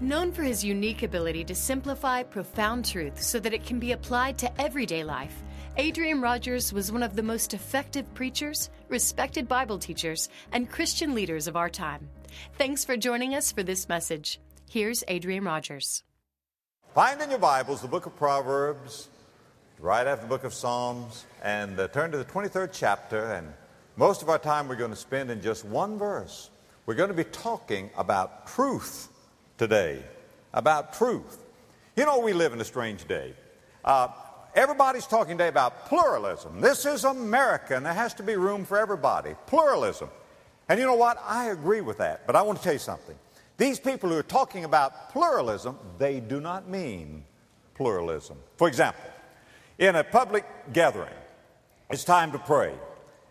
Known for his unique ability to simplify profound truth so that it can be applied to everyday life, Adrian Rogers was one of the most effective preachers, respected Bible teachers, and Christian leaders of our time. Thanks for joining us for this message. Here's Adrian Rogers. Find in your Bibles the book of Proverbs, right after the book of Psalms, and uh, turn to the 23rd chapter. And most of our time we're going to spend in just one verse. We're going to be talking about truth today about truth. You know, we live in a strange day. Uh, everybody's talking today about pluralism. This is America, and there has to be room for everybody. Pluralism. And you know what? I agree with that. But I want to tell you something. These people who are talking about pluralism, they do not mean pluralism. For example, in a public gathering, it's time to pray.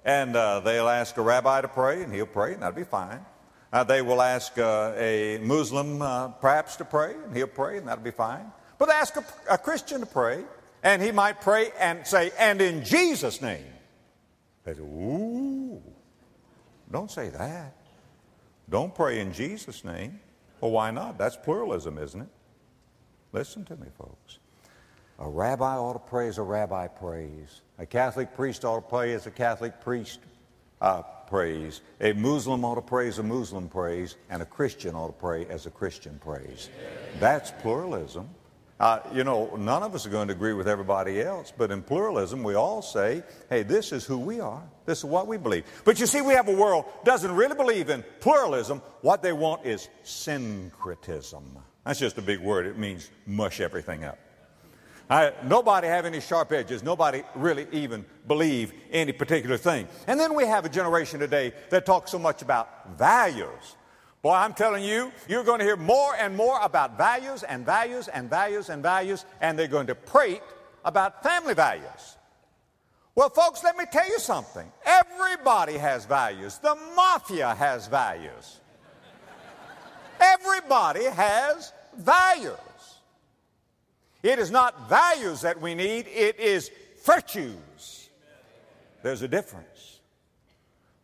And uh, they'll ask a rabbi to pray, and he'll pray, and that'll be fine. Uh, they will ask uh, a Muslim uh, perhaps to pray, and he'll pray, and that'll be fine. But they ask a, a, Christian to pray, and he might pray and say, and in Jesus' name. They say, ooh, don't say that. Don't pray in Jesus' name. Well, why not? That's pluralism, isn't it? Listen to me, folks. A rabbi ought to pray as a rabbi prays. A Catholic priest ought to pray as a Catholic priest uh, prays. A Muslim ought to pray as a Muslim prays, and a Christian ought to pray as a Christian prays. That's pluralism. Uh, you know, none of us are going to agree with everybody else, but in pluralism, we all say, hey, this is who we are. This is what we believe. But you see, we have a world doesn't really believe in pluralism. What they want is syncretism. That's just a big word. It means mush everything up. I, nobody have any sharp edges. Nobody really even believe any particular thing. And then we have a generation today that talks so much about values. Boy, I'm telling you, you're going to hear more and more about values and values and values and values, and they're going to prate about family values. Well, folks, let me tell you something. Everybody has values. The mafia has values. Everybody has values. It is not values that we need, it is virtues. There's a difference.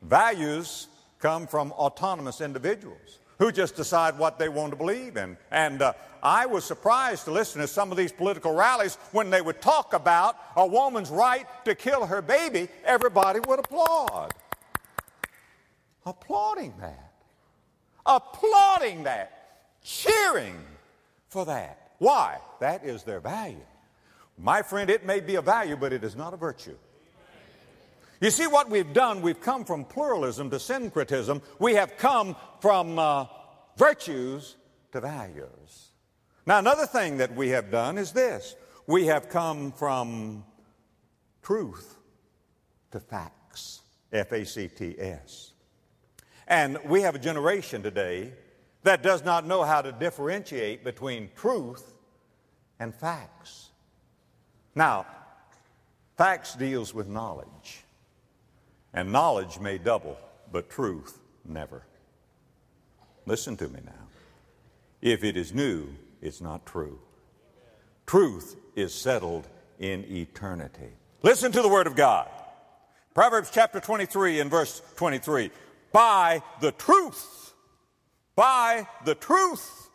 Values come from autonomous individuals who just decide what they want to believe in. And uh, I was surprised to listen to some of these political rallies when they would talk about a woman's right to kill her baby, everybody would applaud. Applauding that. Applauding that. Cheering for that. Why? That is their value. My friend, it may be a value, but it is not a virtue. You see, what we've done, we've come from pluralism to syncretism. We have come from uh, virtues to values. Now, another thing that we have done is this we have come from truth to facts, F A C T S. And we have a generation today that does not know how to differentiate between truth and facts. Now, facts deals with knowledge. And knowledge may double, but truth never. Listen to me now. If it is new, it's not true. Truth is settled in eternity. Listen to the Word of God. Proverbs chapter 23 and verse 23. Buy the truth buy the truth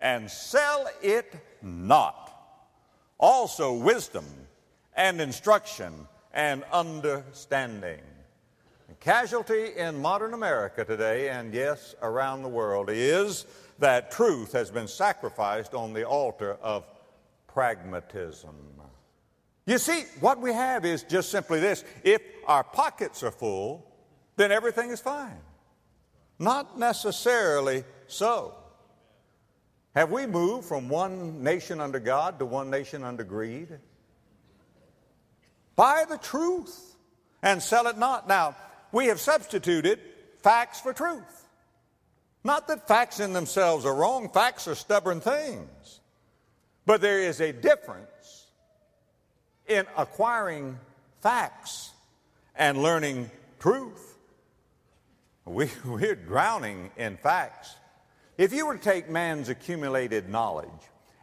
and sell it not. Also, wisdom and instruction and understanding. Casualty in modern America today, and yes, around the world, is that truth has been sacrificed on the altar of pragmatism. You see, what we have is just simply this if our pockets are full, then everything is fine. Not necessarily so. Have we moved from one nation under God to one nation under greed? Buy the truth and sell it not. Now, we have substituted facts for truth. Not that facts in themselves are wrong, facts are stubborn things. But there is a difference in acquiring facts and learning truth. We, we're drowning in facts. If you were to take man's accumulated knowledge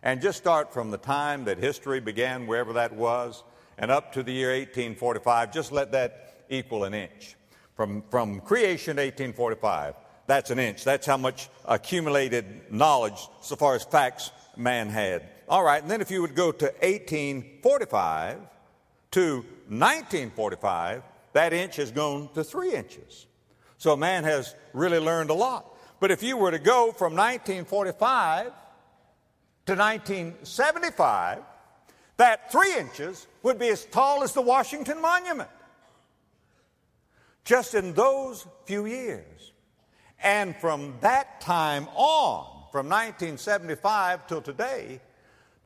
and just start from the time that history began, wherever that was, and up to the year 1845, just let that equal an inch. From, from creation to 1845, That's an inch. That's how much accumulated knowledge, so far as facts, man had. All right, and then if you would go to 1845 to 1945, that inch has gone to three inches. So man has really learned a lot. But if you were to go from 1945 to 1975, that three inches would be as tall as the Washington Monument. Just in those few years. And from that time on, from 1975 till today,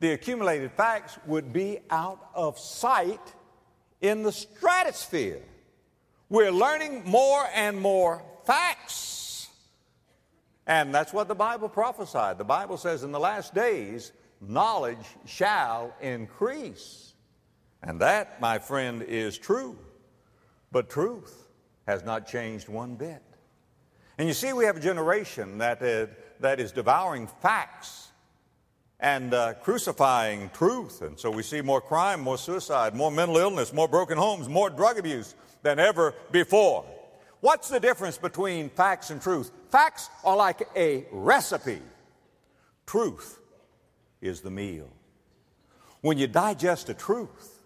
the accumulated facts would be out of sight in the stratosphere. We're learning more and more facts. And that's what the Bible prophesied. The Bible says in the last days, knowledge shall increase. And that, my friend, is true. But truth has not changed one bit. And you see, we have a generation that, uh, that is devouring facts and uh, crucifying truth. And so we see more crime, more suicide, more mental illness, more broken homes, more drug abuse than ever before. What's the difference between facts and truth? Facts are like a recipe, truth is the meal. When you digest the truth,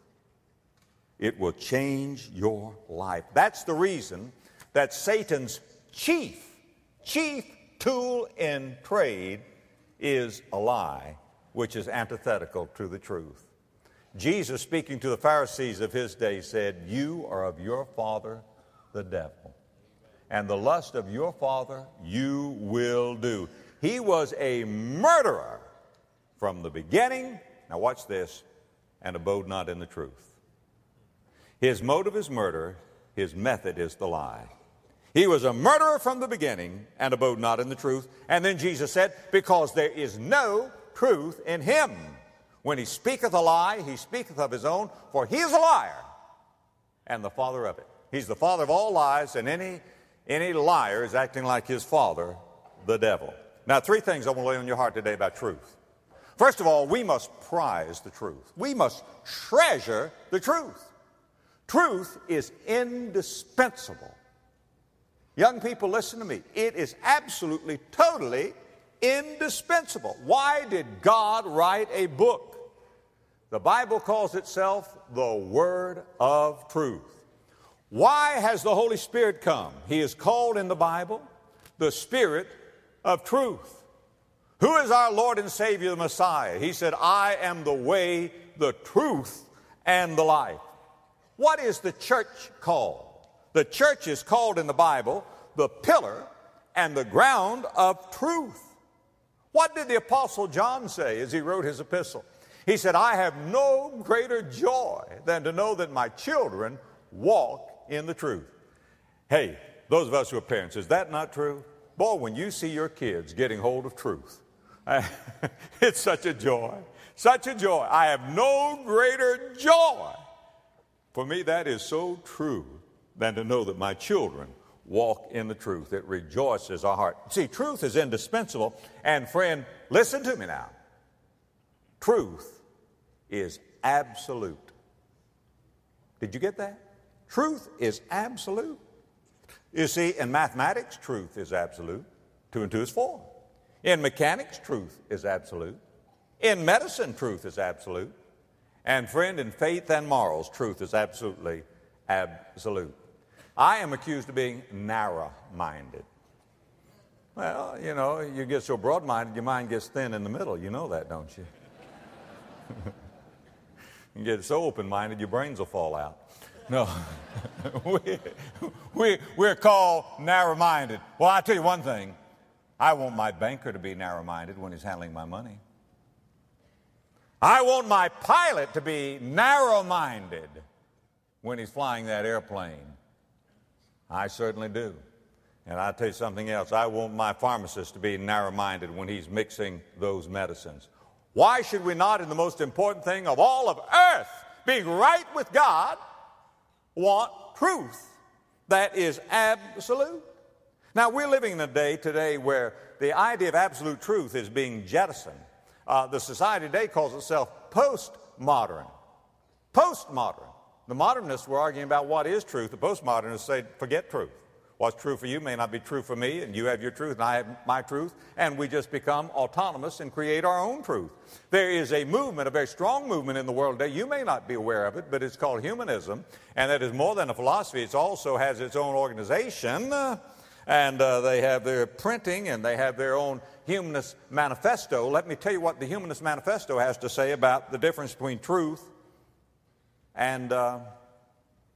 it will change your life. That's the reason that Satan's chief, chief tool in trade is a lie, which is antithetical to the truth. Jesus, speaking to the Pharisees of his day, said, You are of your father, the devil, and the lust of your father you will do. He was a murderer from the beginning, now watch this, and abode not in the truth. His motive is murder, his method is the lie. He was a murderer from the beginning and abode not in the truth. And then Jesus said, Because there is no truth in him. When he speaketh a lie, he speaketh of his own, for he is a liar and the father of it. He's the father of all lies, and any, any liar is acting like his father, the devil. Now, three things I want to lay on your heart today about truth. First of all, we must prize the truth. We must treasure the truth. Truth is indispensable. Young people, listen to me. It is absolutely, totally indispensable. Why did God write a book? The Bible calls itself the Word of Truth. Why has the Holy Spirit come? He is called in the Bible the Spirit of Truth. Who is our Lord and Savior, the Messiah? He said, I am the way, the truth, and the life. What is the church called? The church is called in the Bible the pillar and the ground of truth. What did the Apostle John say as he wrote his epistle? He said, I have no greater joy than to know that my children walk in the truth. Hey, those of us who are parents, is that not true? Boy, when you see your kids getting hold of truth, it's such a joy. Such a joy. I have no greater joy. For me, that is so true than to know that my children walk in the truth. It rejoices our heart. See, truth is indispensable. And friend, listen to me now. Truth is absolute. Did you get that? Truth is absolute. You see, in mathematics, truth is absolute. Two and two is four. In mechanics, truth is absolute. In medicine, truth is absolute. And friend, in faith and morals, truth is absolutely absolute. I am accused of being narrow minded. Well, you know, you get so broad minded, your mind gets thin in the middle. You know that, don't you? you get so open minded, your brains will fall out. No, we, we, we're called narrow minded. Well, i tell you one thing I want my banker to be narrow minded when he's handling my money. I want my pilot to be narrow minded when he's flying that airplane. I certainly do. And I'll tell you something else. I want my pharmacist to be narrow minded when he's mixing those medicines. Why should we not, in the most important thing of all of earth, being right with God, want truth that is absolute? Now, we're living in a day today where the idea of absolute truth is being jettisoned. Uh, the society today calls itself postmodern. Postmodern. The modernists were arguing about what is truth. The postmodernists say, forget truth. What's true for you may not be true for me, and you have your truth, and I have my truth, and we just become autonomous and create our own truth. There is a movement, a very strong movement in the world today. You may not be aware of it, but it's called humanism, and that is more than a philosophy. It also has its own organization, uh, and uh, they have their printing, and they have their own Humanist Manifesto. Let me tell you what the Humanist Manifesto has to say about the difference between truth and uh,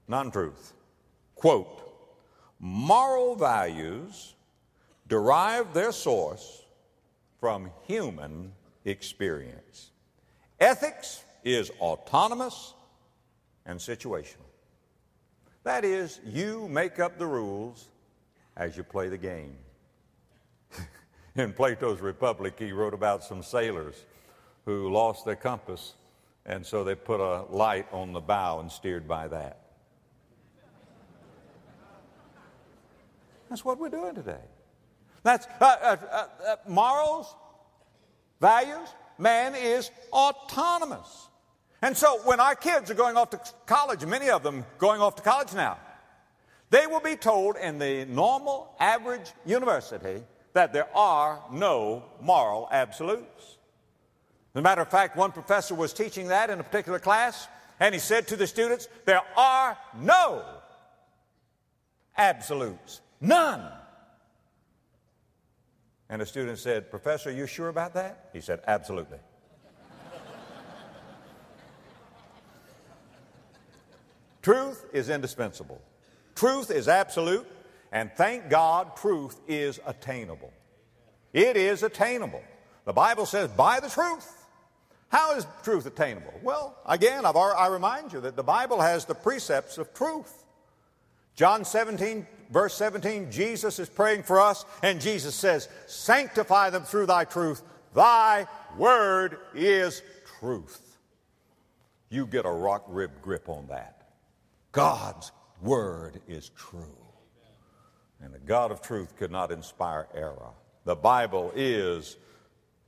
non truth. Quote, moral values derive their source from human experience. Ethics is autonomous and situational. That is, you make up the rules as you play the game. In Plato's Republic, he wrote about some sailors who lost their compass, and so they put a light on the bow and steered by that. That's what we're doing today. That's uh, uh, uh, uh, morals, values. Man is autonomous. And so when our kids are going off to college, many of them going off to college now, they will be told in the normal average university that there are no moral absolutes. As a matter of fact, one professor was teaching that in a particular class, and he said to the students, There are no absolutes. None. And a student said, Professor, are you sure about that? He said, Absolutely. truth is indispensable, truth is absolute, and thank God, truth is attainable. It is attainable. The Bible says, buy the truth. How is truth attainable? Well, again, I've, I remind you that the Bible has the precepts of truth. John 17, verse 17, Jesus is praying for us, and Jesus says, Sanctify them through thy truth. Thy word is truth. You get a rock rib grip on that. God's word is true. And the God of truth could not inspire error. The Bible is,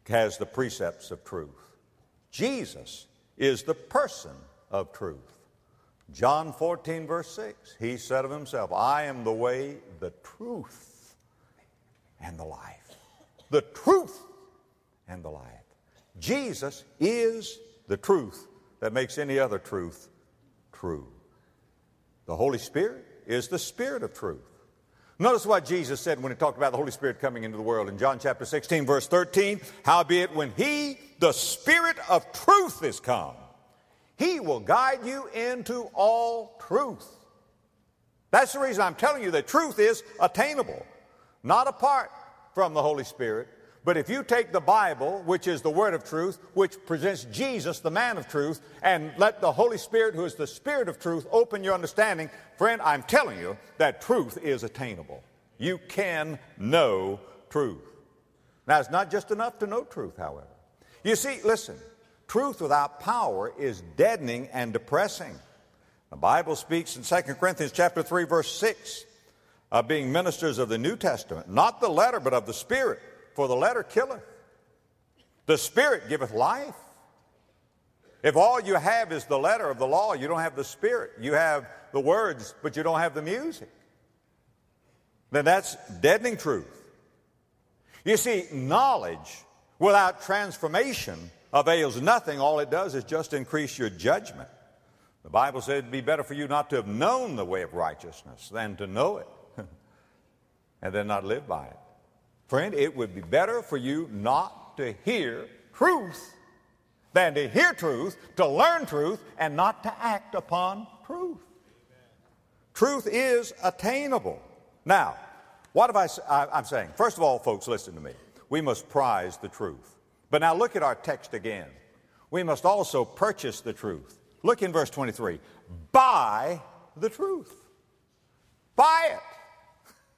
has the precepts of truth. Jesus is the person of truth. John 14, verse 6, he said of himself, I am the way, the truth, and the life. The truth and the life. Jesus is the truth that makes any other truth true. The Holy Spirit is the Spirit of truth. Notice what Jesus said when he talked about the Holy Spirit coming into the world in John chapter 16, verse 13. Howbeit, when he, the Spirit of truth, is come, he will guide you into all truth. That's the reason I'm telling you that truth is attainable, not apart from the Holy Spirit. But if you take the Bible, which is the Word of truth, which presents Jesus, the man of truth, and let the Holy Spirit, who is the Spirit of truth, open your understanding, friend, I'm telling you that truth is attainable. You can know truth. Now, it's not just enough to know truth, however. You see, listen, Truth without power is deadening and depressing. The Bible speaks in 2 Corinthians chapter 3 verse 6 of being ministers of the New Testament, not the letter but of the Spirit, for the letter killeth. The Spirit giveth life. If all you have is the letter of the law, you don't have the Spirit. You have the words, but you don't have the music. Then that's deadening truth. You see, knowledge without transformation avails nothing. All it does is just increase your judgment. The Bible said it'd be better for you not to have known the way of righteousness than to know it and then not live by it. Friend, it would be better for you not to hear truth than to hear truth, to learn truth, and not to act upon truth. Truth is attainable. Now, what have I, I'm saying? First of all, folks, listen to me. We must prize the truth. But now look at our text again. We must also purchase the truth. Look in verse 23. Buy the truth. Buy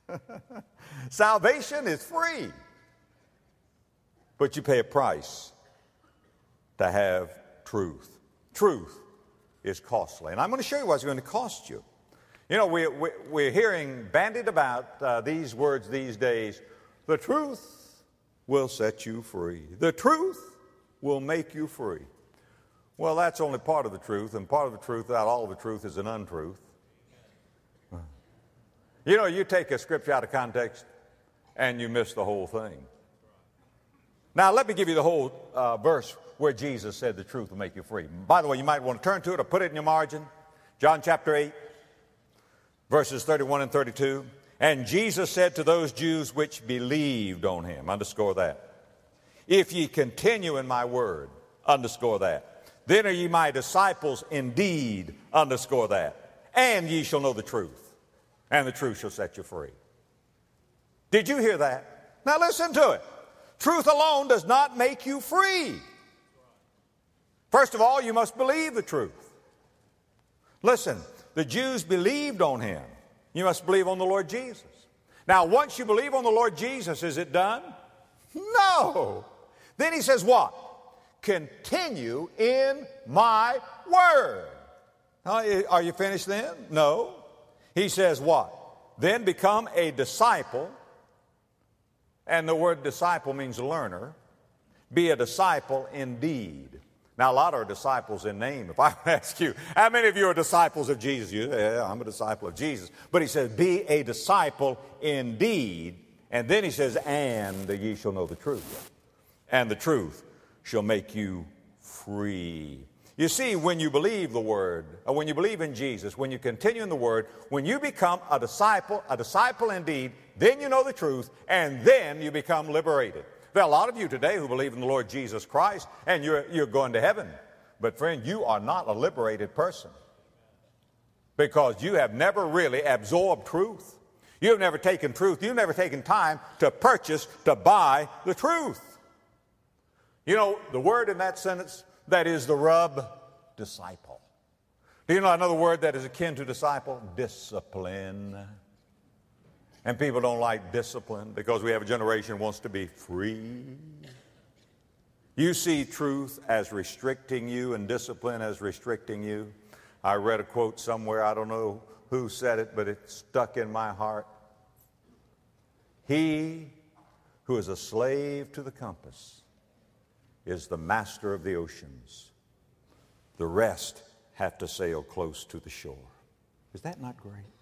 it. Salvation is free. But you pay a price to have truth. Truth is costly. And I'm going to show you what's going to cost you. You know, we, we, we're hearing bandied about uh, these words these days. The truth will set you free. The truth will make you free. Well, that's only part of the truth, and part of the truth, without all of the truth, is an untruth. You know, you take a scripture out of context and you miss the whole thing. Now, let me give you the whole uh, verse where Jesus said the truth will make you free. By the way, you might want to turn to it or put it in your margin. John chapter 8, verses 31 and 32. And Jesus said to those Jews which believed on him, underscore that, if ye continue in my word, underscore that, then are ye my disciples indeed, underscore that, and ye shall know the truth, and the truth shall set you free. Did you hear that? Now listen to it. Truth alone does not make you free. First of all, you must believe the truth. Listen, the Jews believed on him. You must believe on the Lord Jesus. Now, once you believe on the Lord Jesus, is it done? No. Then he says, What? Continue in my word. Are you finished then? No. He says, What? Then become a disciple. And the word disciple means learner. Be a disciple indeed. Now, a lot are disciples in name. If I ask you, how many of you are disciples of Jesus? You, yeah, I'm a disciple of Jesus. But he says, be a disciple indeed. And then he says, and ye shall know the truth. And the truth shall make you free. You see, when you believe the Word, or when you believe in Jesus, when you continue in the Word, when you become a disciple, a disciple indeed, then you know the truth, and then you become liberated. There are a lot of you today who believe in the Lord Jesus Christ and you're, you're going to heaven. But, friend, you are not a liberated person because you have never really absorbed truth. You've never taken truth. You've never taken time to purchase, to buy the truth. You know, the word in that sentence that is the rub, disciple. Do you know another word that is akin to disciple? Discipline. And people don't like discipline because we have a generation wants to be free. You see truth as restricting you and discipline as restricting you. I read a quote somewhere, I don't know who said it, but it stuck in my heart. He who is a slave to the compass is the master of the oceans. The rest have to sail close to the shore. Is that not great?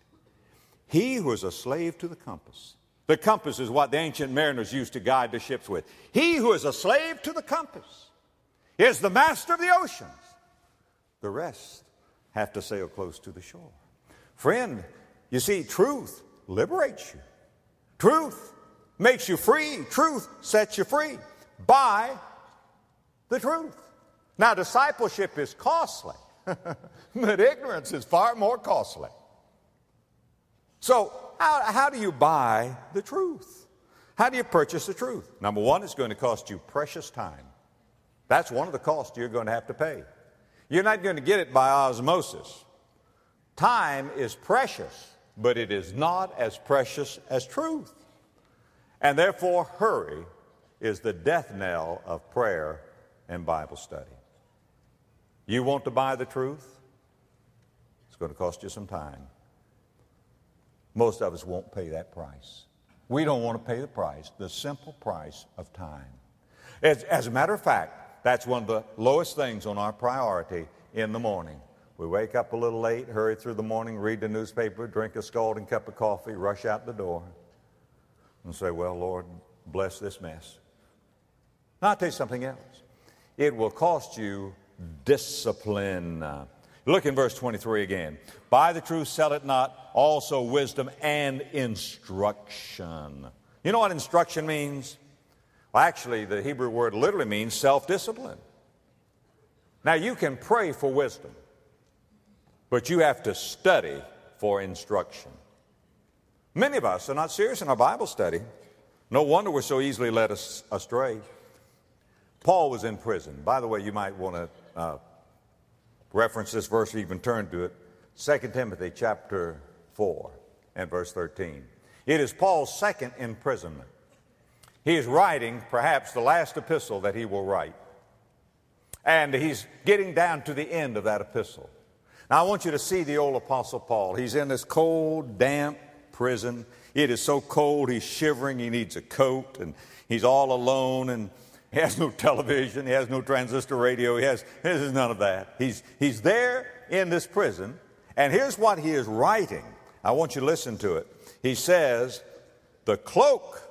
He who is a slave to the compass. The compass is what the ancient mariners used to guide the ships with. He who is a slave to the compass is the master of the oceans. The rest have to sail close to the shore. Friend, you see, truth liberates you. Truth makes you free. Truth sets you free by the truth. Now, discipleship is costly, but ignorance is far more costly. So, how, how do you buy the truth? How do you purchase the truth? Number one, it's going to cost you precious time. That's one of the costs you're going to have to pay. You're not going to get it by osmosis. Time is precious, but it is not as precious as truth. And therefore, hurry is the death knell of prayer and Bible study. You want to buy the truth? It's going to cost you some time. Most of us won't pay that price. We don't want to pay the price, the simple price of time. As, as, a matter of fact, that's one of the lowest things on our priority in the morning. We wake up a little late, hurry through the morning, read the newspaper, drink a scalding cup of coffee, rush out the door, and say, Well, Lord, bless this mess. Now, I'll tell you something else. It will cost you discipline. Look in verse 23 again. Buy the truth, sell it not, also wisdom and instruction. You know what instruction means? Well, actually, the Hebrew word literally means self discipline. Now, you can pray for wisdom, but you have to study for instruction. Many of us are not serious in our Bible study. No wonder we're so easily led astray. Paul was in prison. By the way, you might want to uh, reference this verse or even turn to it 2 Timothy chapter 4 and verse 13. It is Paul's second imprisonment. He is writing perhaps the last epistle that he will write. And he's getting down to the end of that epistle. Now, I want you to see the old Apostle Paul. He's in this cold, damp prison. It is so cold, he's shivering. He needs a coat, and he's all alone. And he has no television. He has no transistor radio. He has, this none of that. He's, he's there in this prison, and here's what he is writing. I want you to listen to it. he says, The cloak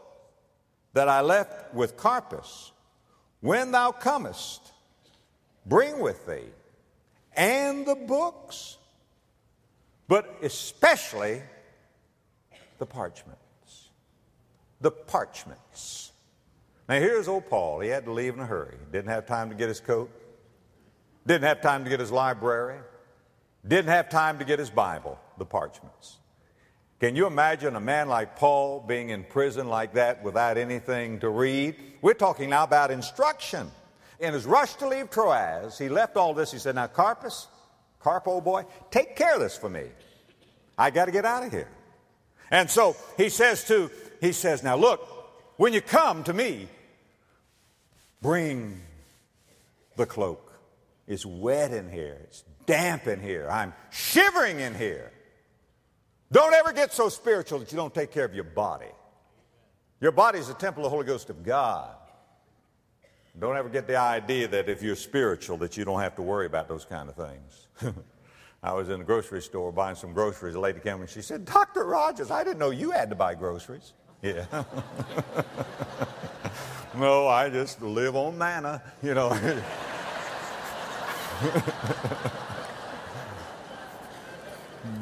that I left with Carpus, when thou comest, bring with thee, and the books, but especially the parchments. The parchments. Now, here's old Paul. He had to leave in a hurry. Didn't have time to get his coat, didn't have time to get his library, didn't have time to get his Bible, the parchments. Can you imagine a man like Paul being in prison like that without anything to read? We're talking now about instruction. In his rush to leave Troas, he left all this. He said, Now, Carpus, Carp, old boy, take care of this for me. I got to get out of here. And so he says to, he says, Now look, when you come to me, bring the cloak. It's wet in here, it's damp in here, I'm shivering in here. Don't ever get so spiritual that you don't take care of your body. Your body is a temple of the Holy Ghost of God. Don't ever get the idea that if you're spiritual that you don't have to worry about those kind of things. I was in the grocery store buying some groceries. A lady came and she said, Dr. Rogers, I didn't know you had to buy groceries. Yeah. no, I just live on manna, you know.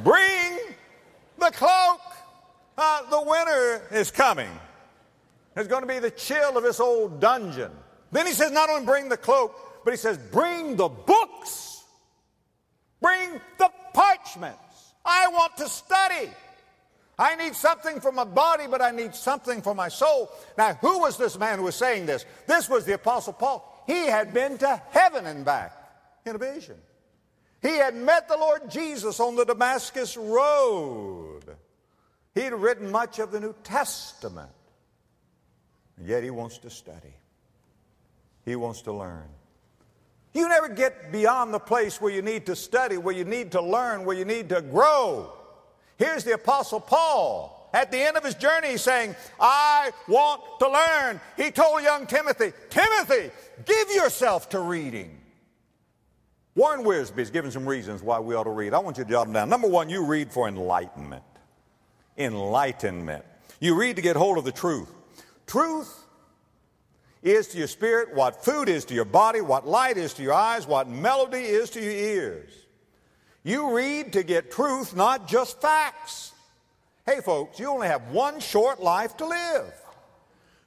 Bring the cloak. Uh, the winter is coming. There's going to be the chill of this old dungeon. Then he says, not only bring the cloak, but he says, bring the books. Bring the parchments. I want to study. I need something for my body, but I need something for my soul. Now, who was this man who was saying this? This was the Apostle Paul. He had been to heaven and back in a vision. He had met the Lord Jesus on the Damascus Road. He'd written much of the New Testament. And yet he wants to study. He wants to learn. You never get beyond the place where you need to study, where you need to learn, where you need to grow. Here's the Apostle Paul. At the end of his journey, saying, I want to learn. He told young Timothy, Timothy, give yourself to reading. Warren Wiersbe has given some reasons why we ought to read. I want you to jot them down. Number one, you read for enlightenment. Enlightenment. You read to get hold of the truth. Truth is to your spirit what food is to your body, what light is to your eyes, what melody is to your ears. You read to get truth, not just facts. Hey, folks, you only have one short life to live.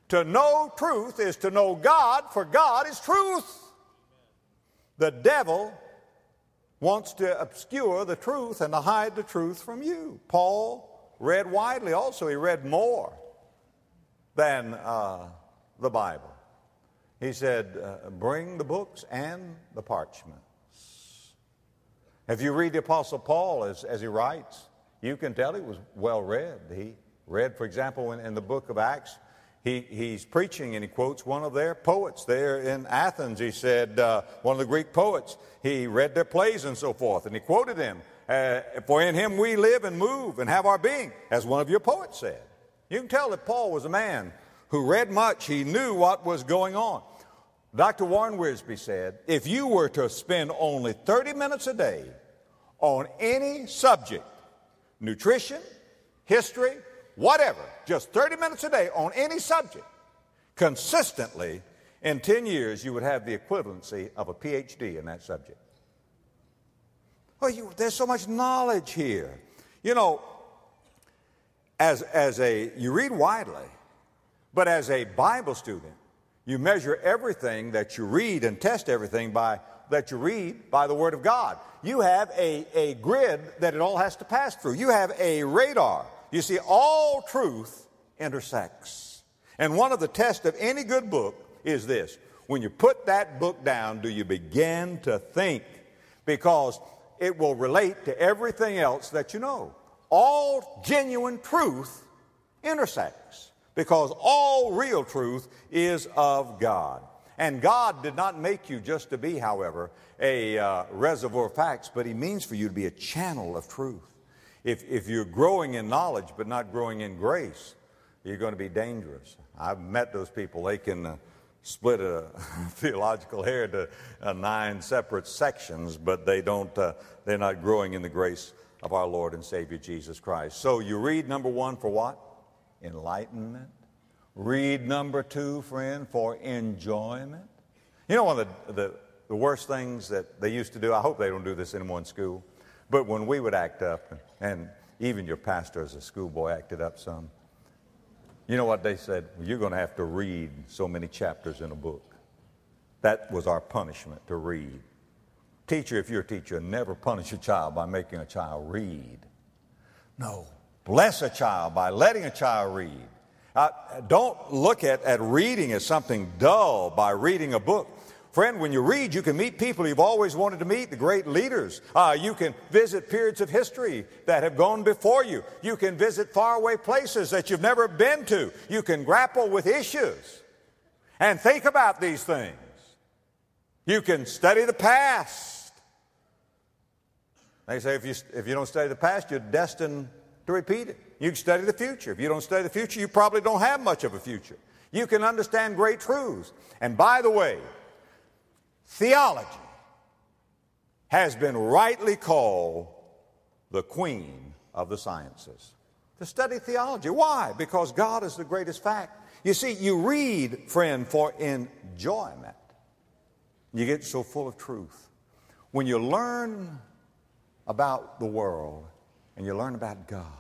To know truth is to know God, for God is truth. The devil wants to obscure the truth and to hide the truth from you. Paul read widely also, he read more than uh, the Bible. He said, uh, Bring the books and the parchments. If you read the Apostle Paul as, as he writes, you can tell he was well read. He read, for example, in, in the book of Acts, he, he's preaching and he quotes one of their poets there in Athens. He said, uh, one of the Greek poets, he read their plays and so forth, and he quoted them. Uh, For in him we live and move and have our being, as one of your poets said. You can tell that Paul was a man who read much, he knew what was going on. Dr. Warren Wiersbe said, if you were to spend only 30 minutes a day on any subject, nutrition, history, whatever, just 30 minutes a day on any subject, consistently, in 10 years, you would have the equivalency of a PhD in that subject. Well, you, there's so much knowledge here. You know, as, as a, you read widely, but as a Bible student, you measure everything that you read and test everything by, that you read by the Word of God. You have a, a grid that it all has to pass through. You have a radar you see, all truth intersects. And one of the tests of any good book is this. When you put that book down, do you begin to think? Because it will relate to everything else that you know. All genuine truth intersects because all real truth is of God. And God did not make you just to be, however, a uh, reservoir of facts, but He means for you to be a channel of truth. If, if you're growing in knowledge but not growing in grace, you're going to be dangerous. I've met those people. They can uh, split a theological hair to uh, nine separate sections, but they don't, uh, they're not growing in the grace of our Lord and Savior Jesus Christ. So you read number one for what? Enlightenment. Read number two, friend, for enjoyment. You know, one of the, the, the worst things that they used to do, I hope they don't do this anymore in school, but when we would act up, and even your pastor as a schoolboy acted up some, you know what they said? Well, you're going to have to read so many chapters in a book. That was our punishment to read. Teacher, if you're a teacher, never punish a child by making a child read. No, bless a child by letting a child read. Uh, don't look at, at reading as something dull by reading a book. Friend, when you read, you can meet people you've always wanted to meet, the great leaders. Uh, you can visit periods of history that have gone before you. You can visit faraway places that you've never been to. You can grapple with issues and think about these things. You can study the past. They say if you, if you don't study the past, you're destined to repeat it. You can study the future. If you don't study the future, you probably don't have much of a future. You can understand great truths. And by the way, theology has been rightly called the queen of the sciences. To study theology. Why? Because God is the greatest fact. You see, you read, friend, for enjoyment. You get so full of truth. When you learn about the world and you learn about God,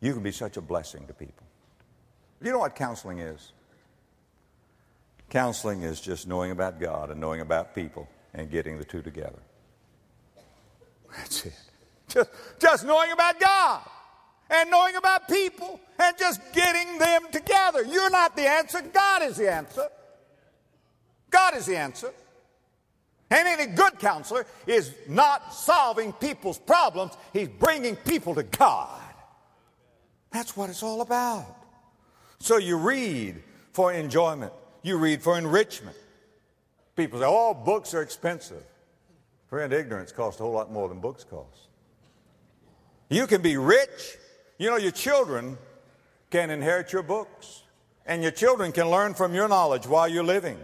you can be such a blessing to people. You know what counseling is? Counseling is just knowing about God and knowing about people and getting the two together. That's it. Just, just knowing about God and knowing about people and just getting them together. You're not the answer, God is the answer. God is the answer. And any good counselor is not solving people's problems, he's bringing people to God. That's what it's all about. So you read for enjoyment, you read for enrichment. People say, oh, books are expensive. Friend, ignorance costs a whole lot more than books cost. You can be rich. You know, your children can inherit your books, and your children can learn from your knowledge while you're living.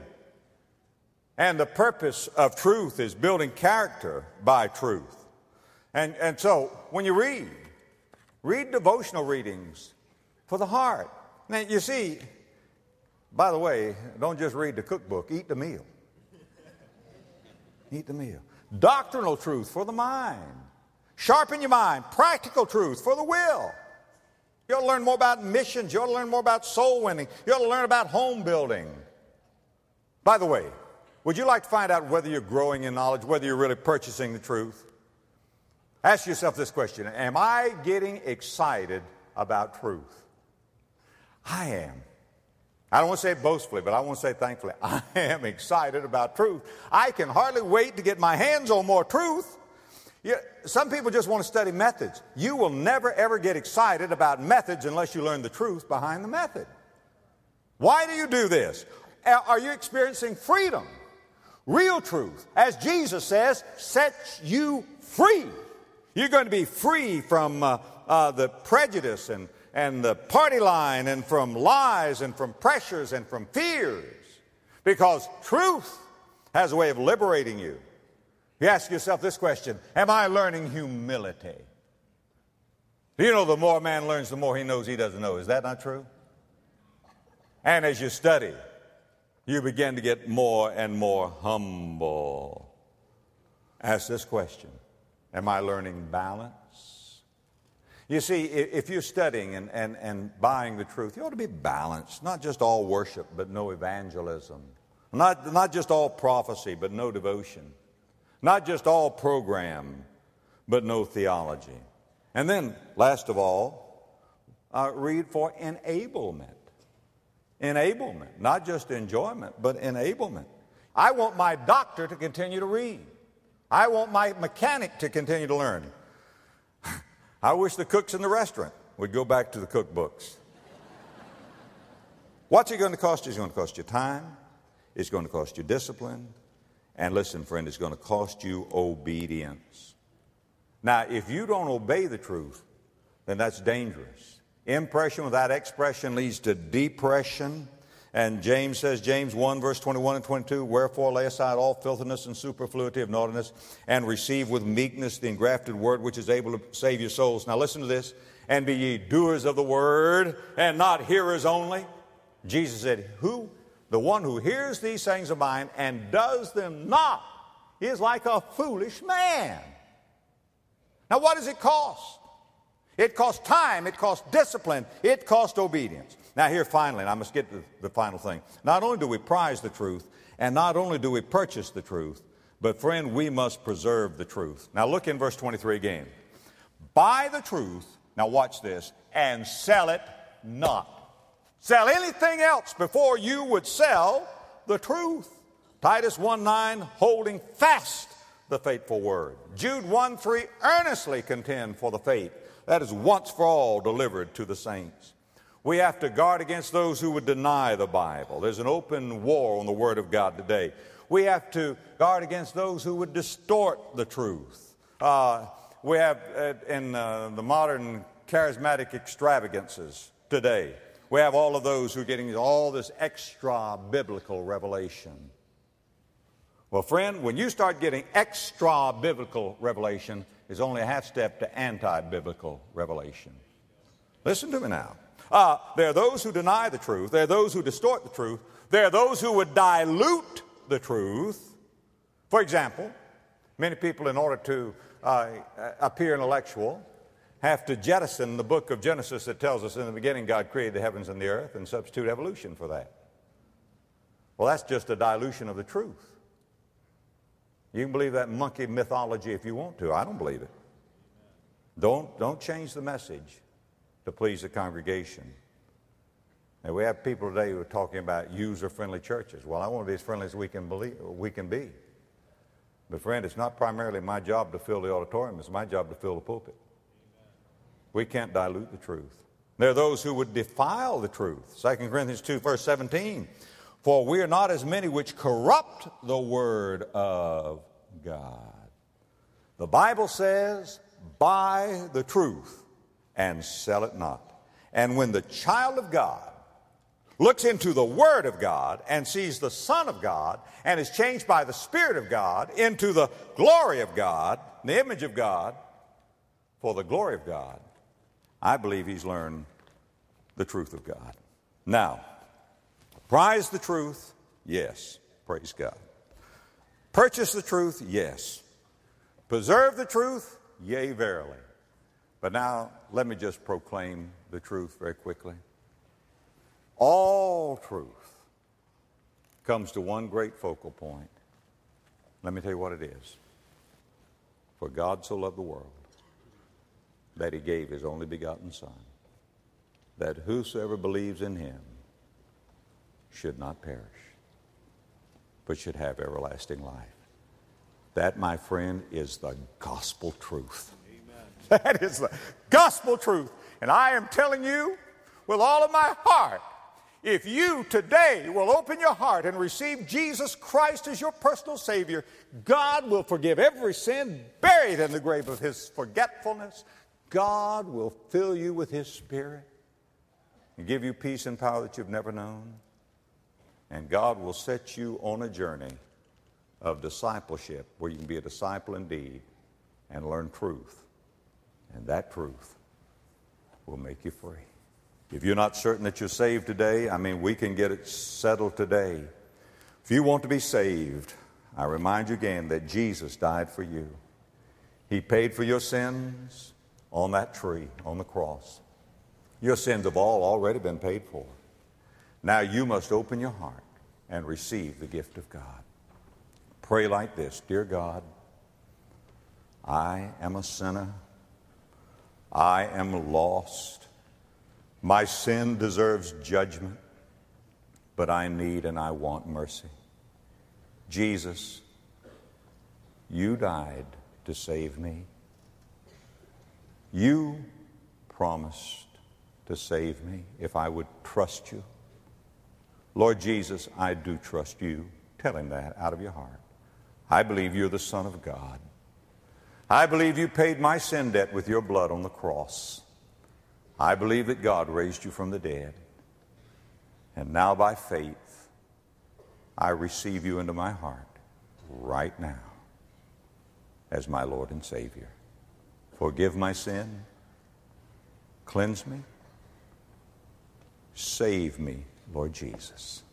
And the purpose of truth is building character by truth. And, and so when you read, read devotional readings for the heart. Now, you see, by the way, don't just read the cookbook, eat the meal. Eat the meal. Doctrinal truth for the mind. Sharpen your mind. Practical truth for the will. You ought to learn more about missions. You ought to learn more about soul winning. You ought to learn about home building. By the way, would you like to find out whether you're growing in knowledge, whether you're really purchasing the truth? Ask yourself this question Am I getting excited about truth? I am. I don't want to say it boastfully, but I want to say thankfully. I am excited about truth. I can hardly wait to get my hands on more truth. Yeah, some people just want to study methods. You will never ever get excited about methods unless you learn the truth behind the method. Why do you do this? Are you experiencing freedom? Real truth, as Jesus says, sets you free. You're going to be free from uh, uh, the prejudice and, and the party line and from lies and from pressures and from fears because truth has a way of liberating you. You ask yourself this question Am I learning humility? Do You know, the more a man learns, the more he knows he doesn't know. Is that not true? And as you study, you begin to get more and more humble. Ask this question Am I learning balance? You see, if you're studying and, and, and buying the truth, you ought to be balanced. Not just all worship, but no evangelism. Not, not just all prophecy, but no devotion. Not just all program, but no theology. And then, last of all, uh, read for enablement enablement, not just enjoyment, but enablement. I want my doctor to continue to read. I want my mechanic to continue to learn. I wish the cooks in the restaurant would go back to the cookbooks. What's it going to cost you? It's going to cost you time. It's going to cost you discipline. And listen, friend, it's going to cost you obedience. Now, if you don't obey the truth, then that's dangerous. Impression without expression leads to depression, And James says, James 1, verse 21 and 22, Wherefore lay aside all filthiness and superfluity of naughtiness, and receive with meekness the engrafted word which is able to save your souls. Now listen to this. And be ye doers of the word, and not hearers only. Jesus said, Who? The one who hears these sayings of mine and does them not is like a foolish man. Now, what does it cost? It costs time, it costs discipline, it costs obedience. Now, here finally, and I must get to the final thing. Not only do we prize the truth, and not only do we purchase the truth, but friend, we must preserve the truth. Now, look in verse 23 again. Buy the truth, now watch this, and sell it not. Sell anything else before you would sell the truth. Titus 1 9, holding fast the faithful word. Jude 1 3, earnestly contend for the faith that is once for all delivered to the saints. We have to guard against those who would deny the Bible. There's an open war on the Word of God today. We have to guard against those who would distort the truth. Uh, we have uh, in uh, the modern charismatic extravagances today, we have all of those who are getting all this extra biblical revelation. Well, friend, when you start getting extra biblical revelation, is only a half step to anti biblical revelation. Listen to me now. Uh, there are those who deny the truth. There are those who distort the truth. There are those who would dilute the truth. For example, many people, in order to uh, appear intellectual, have to jettison the book of Genesis that tells us in the beginning God created the heavens and the earth and substitute evolution for that. Well, that's just a dilution of the truth. You can believe that monkey mythology if you want to. I don't believe it. Don't, don't change the message to please the congregation. And we have people today who are talking about user-friendly churches. Well, I want to be as friendly as we can, believe, we can be. But friend, it's not primarily my job to fill the auditorium. It's my job to fill the pulpit. We can't dilute the truth. There are those who would defile the truth. 2 Corinthians 2, verse 17. For we are not as many which corrupt the word of God. The Bible says, buy the truth and sell it not. And when the child of God looks into the Word of God and sees the Son of God and is changed by the Spirit of God into the glory of God, the image of God, for the glory of God, I believe he's learned the truth of God. Now, prize the truth? Yes. Praise God. Purchase the truth? Yes. Preserve the truth? Yea, verily. But now, let me just proclaim the truth very quickly. All truth comes to one great focal point. Let me tell you what it is. For God so loved the world that he gave his only begotten Son, that whosoever believes in him should not perish, but should have everlasting life. That, my friend, is the gospel truth. That is the gospel truth. And I am telling you with all of my heart if you today will open your heart and receive Jesus Christ as your personal Savior, God will forgive every sin buried in the grave of His forgetfulness. God will fill you with His Spirit and give you peace and power that you've never known. And God will set you on a journey of discipleship where you can be a disciple indeed and learn truth. And that truth will make you free. If you're not certain that you're saved today, I mean, we can get it settled today. If you want to be saved, I remind you again that Jesus died for you. He paid for your sins on that tree, on the cross. Your sins have all already been paid for. Now you must open your heart and receive the gift of God. Pray like this Dear God, I am a sinner I am lost. My sin deserves judgment, but I need and I want mercy. Jesus, you died to save me. You promised to save me if I would trust you. Lord Jesus, I do trust you. Tell him that out of your heart. I believe you're the Son of God. I believe you paid my sin debt with your blood on the cross. I believe that God raised you from the dead. And now, by faith, I receive you into my heart right now as my Lord and Savior. Forgive my sin, cleanse me, save me, Lord Jesus.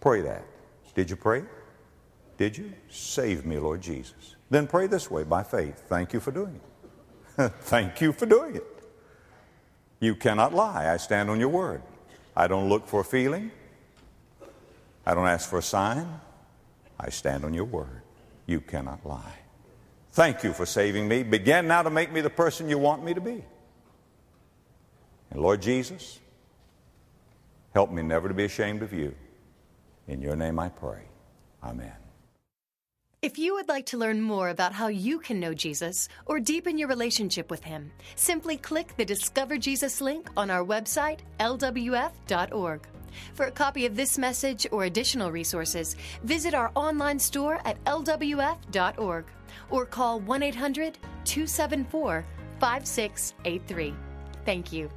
Pray that. Did you pray? Did you? Save me, Lord Jesus. Then pray this way by faith. Thank you for doing it. Thank you for doing it. You cannot lie. I stand on your word. I don't look for a feeling. I don't ask for a sign. I stand on your word. You cannot lie. Thank you for saving me. Begin now to make me the person you want me to be. And Lord Jesus, help me never to be ashamed of you. In your name I pray. Amen. If you would like to learn more about how you can know Jesus or deepen your relationship with Him, simply click the Discover Jesus link on our website, lwf.org. For a copy of this message or additional resources, visit our online store at lwf.org or call 1 800 274 5683. Thank you.